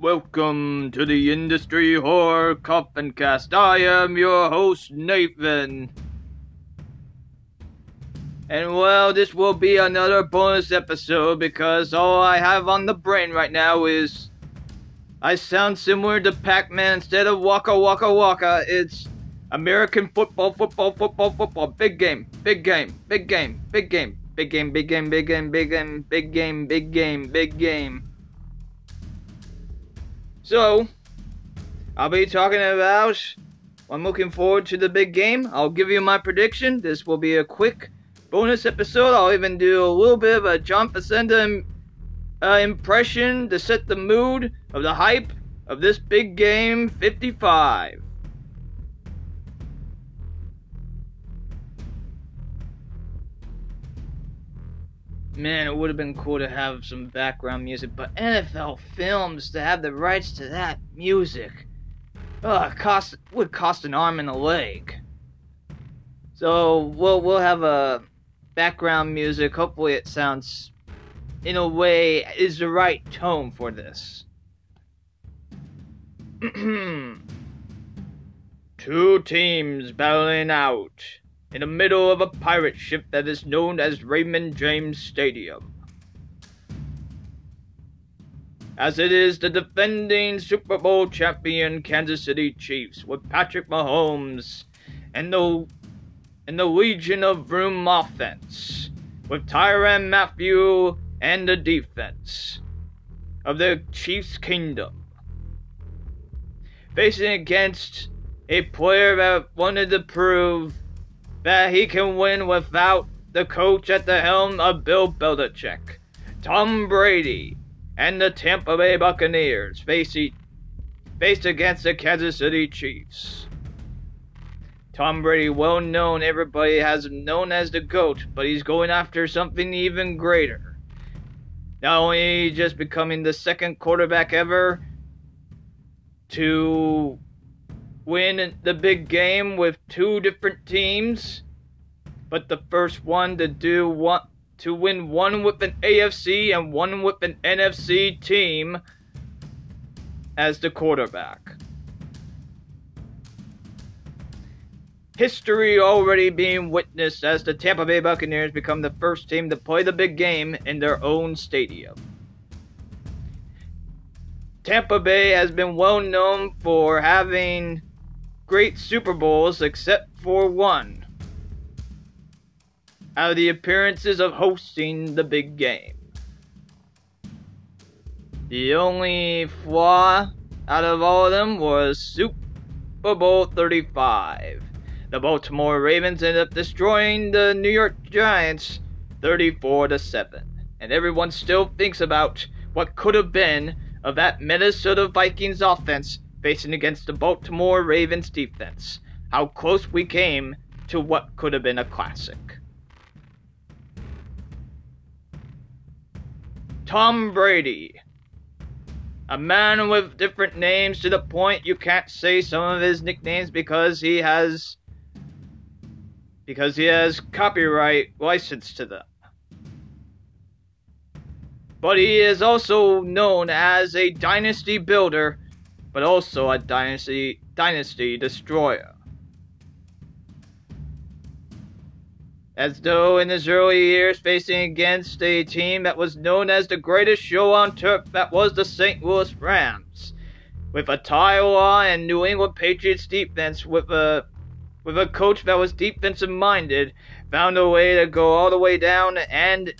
Welcome to the Industry Horror Coffin Cast. I am your host, Nathan. And well, this will be another bonus episode because all I have on the brain right now is I sound similar to Pac Man instead of Waka Waka Waka. It's American football, football, football, football. Big game, big game, big game, big game, big game, big game, big game, big game, big game, big game, big game. So, I'll be talking about. I'm looking forward to the big game. I'll give you my prediction. This will be a quick bonus episode. I'll even do a little bit of a John Facenda uh, impression to set the mood of the hype of this big game 55. Man, it would have been cool to have some background music, but NFL Films to have the rights to that music, uh, cost would cost an arm and a leg. So we'll we'll have a background music. Hopefully, it sounds, in a way, is the right tone for this. Two teams battling out in the middle of a pirate ship that is known as Raymond James Stadium. As it is the defending Super Bowl champion Kansas City Chiefs with Patrick Mahomes and the and the Legion of Zoom offense with Tyrann Mathieu and the defense of the Chiefs Kingdom facing against a player that wanted to prove that he can win without the coach at the helm of Bill Belichick. Tom Brady and the Tampa Bay Buccaneers face, e- face against the Kansas City Chiefs. Tom Brady, well known, everybody has him known as the GOAT, but he's going after something even greater. Not only just becoming the second quarterback ever to win the big game with two different teams, but the first one to do one to win one with an AFC and one with an NFC team as the quarterback. History already being witnessed as the Tampa Bay Buccaneers become the first team to play the big game in their own stadium. Tampa Bay has been well known for having great Super Bowls except for one. Out of the appearances of hosting the big game. The only flaw out of all of them was Super Bowl 35. The Baltimore Ravens ended up destroying the New York Giants 34 to 7. And everyone still thinks about what could have been of that Minnesota Vikings offense facing against the Baltimore Ravens defense. How close we came to what could have been a classic. Tom Brady. A man with different names to the point you can't say some of his nicknames because he has because he has copyright license to them. But he is also known as a dynasty builder, but also a dynasty dynasty destroyer. As though in his early years facing against a team that was known as the greatest show on turf that was the St. Louis Rams, with a Iowa and New England Patriots defense with a with a coach that was defensive minded, found a way to go all the way down and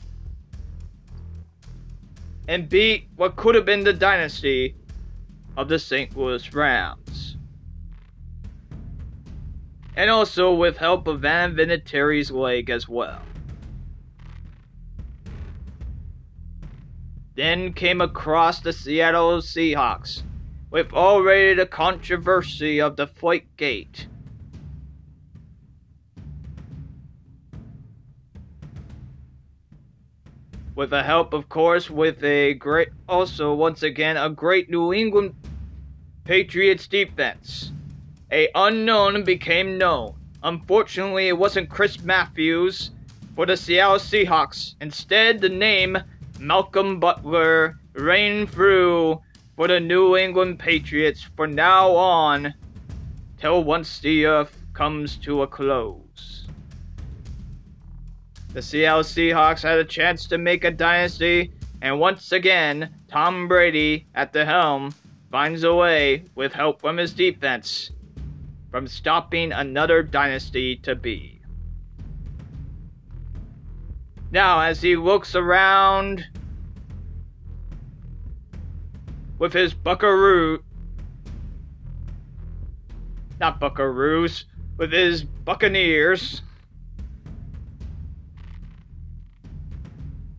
and beat what could have been the dynasty of the St. Louis Rams. And also with help of Van Vinatieri's leg as well. Then came across the Seattle Seahawks, with already the controversy of the Flight Gate. with the help, of course, with a great, also once again, a great New England Patriots defense. A unknown became known. Unfortunately, it wasn't Chris Matthews for the Seattle Seahawks. Instead, the name Malcolm Butler reigned through for the New England Patriots from now on till once the earth comes to a close. The Seattle Seahawks had a chance to make a dynasty, and once again, Tom Brady at the helm finds a way, with help from his defense, from stopping another dynasty to be. Now, as he looks around with his buckaroo, not buckaroos, with his buccaneers,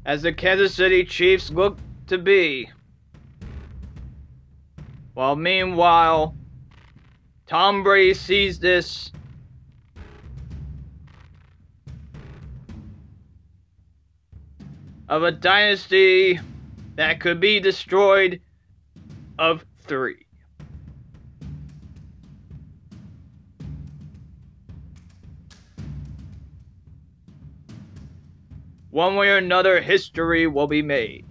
as the Kansas City Chiefs look to be. While meanwhile, Tom Brady sees this of a dynasty that could be destroyed of three. One way or another, history will be made.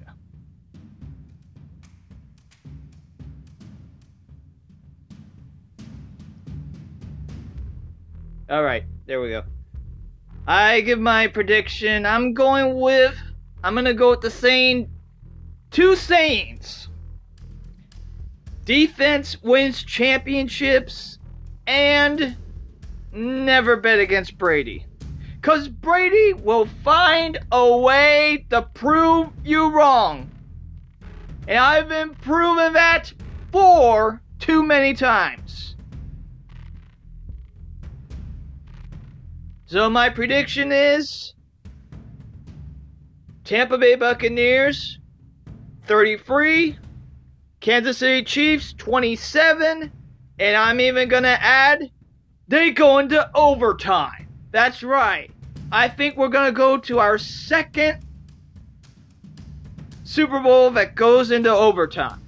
All right, there we go. I give my prediction. I'm going with. I'm gonna go with the same two sayings. Defense wins championships, and never bet against Brady. Cause Brady will find a way to prove you wrong. And I've been proven that for too many times. So my prediction is Tampa Bay Buccaneers 33, Kansas City Chiefs 27, and I'm even going to add they go into overtime. That's right. I think we're going to go to our second Super Bowl that goes into overtime.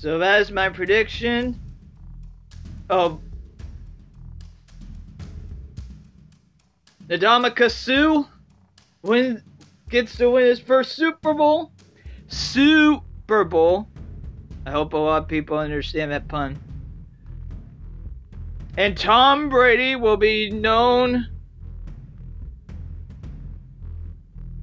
So that is my prediction oh. of Ndamukong Suh win gets to win his first Super Bowl. Super Bowl. I hope a lot of people understand that pun. And Tom Brady will be known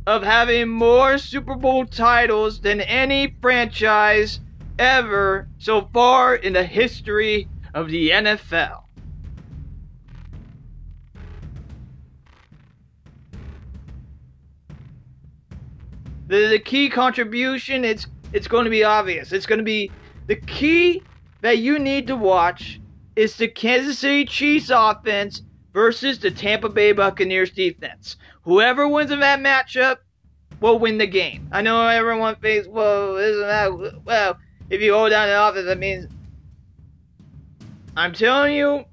of having more Super Bowl titles than any franchise ever so far in the history of the NFL. The, the key contribution it's it's going to be obvious. It's going to be the key that you need to watch is the Kansas City Chiefs offense versus the Tampa Bay Buccaneers defense. Whoever wins in that matchup will win the game. I know everyone thinks, well, isn't that well? If you hold down the office, that means I'm telling you,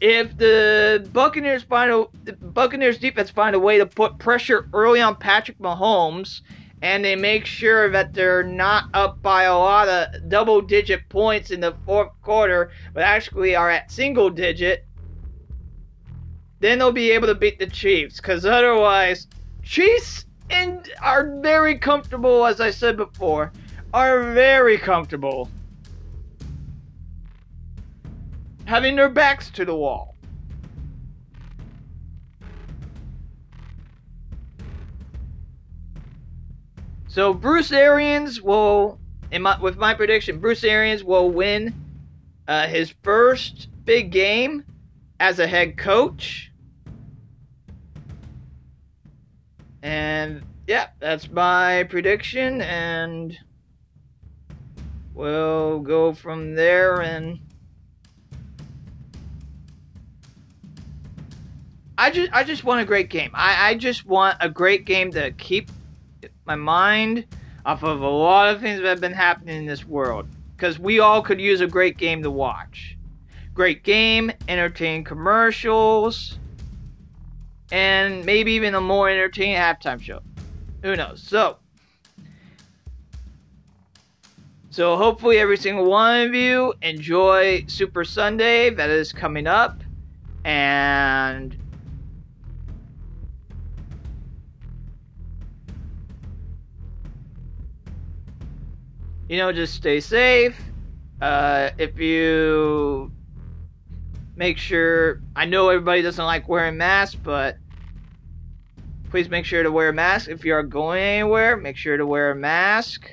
if the Buccaneers find a the Buccaneers defense find a way to put pressure early on Patrick Mahomes, and they make sure that they're not up by a lot of double digit points in the fourth quarter, but actually are at single digit, then they'll be able to beat the Chiefs. Because otherwise, Chiefs and are very comfortable, as I said before are very comfortable having their backs to the wall. So Bruce Arians will, my, with my prediction, Bruce Arians will win uh, his first big game as a head coach. And yeah, that's my prediction. And we'll go from there and I just I just want a great game. I, I just want a great game to keep my mind off of a lot of things that have been happening in this world. Because we all could use a great game to watch. Great game, entertaining commercials, and maybe even a more entertaining halftime show. Who knows? So So hopefully every single one of you enjoy Super Sunday that is coming up. And you know, just stay safe. Uh, if you make sure, I know everybody doesn't like wearing masks, but please make sure to wear a mask. If you are going anywhere, make sure to wear a mask.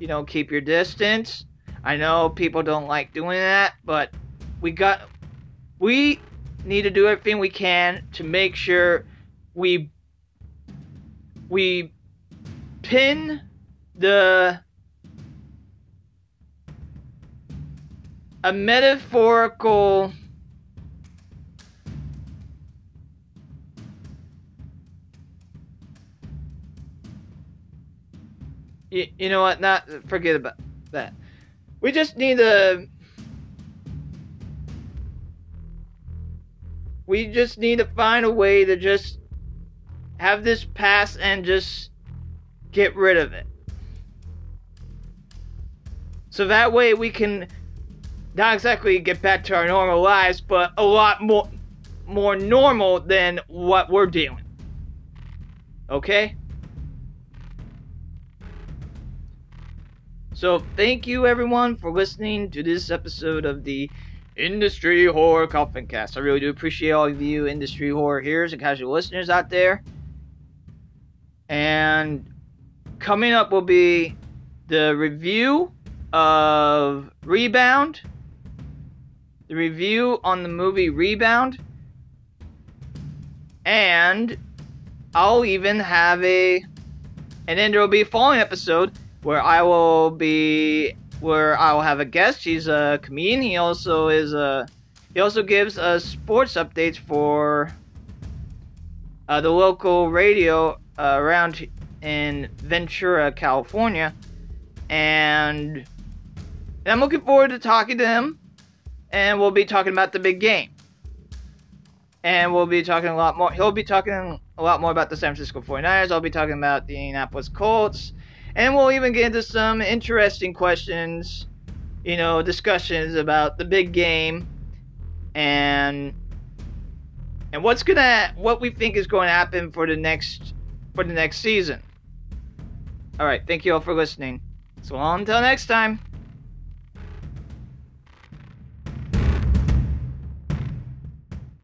You know, keep your distance. I know people don't like doing that, but we got, we need to do everything we can to make sure we, we pin the a metaphorical you, you know what not forget about that we just need to we just need to find a way to just have this pass and just get rid of it so that way we can not exactly get back to our normal lives, but a lot more more normal than what we're doing. Okay? So thank you everyone for listening to this episode of the Industry Horror Coffin Cast. I really do appreciate all of you industry horror hearers and casual listeners out there. And coming up will be the review of Rebound the review on the movie Rebound, and I'll even have a, and then there will be a following episode where I will be, where I will have a guest. He's a comedian. He also is a, he also gives us sports updates for uh, the local radio uh, around in Ventura, California, and, I'm looking forward to talking to him and we'll be talking about the big game. And we'll be talking a lot more. He'll be talking a lot more about the San Francisco 49ers. I'll be talking about the Indianapolis Colts. And we'll even get into some interesting questions, you know, discussions about the big game and and what's gonna what we think is going to happen for the next for the next season. All right, thank you all for listening. So until next time.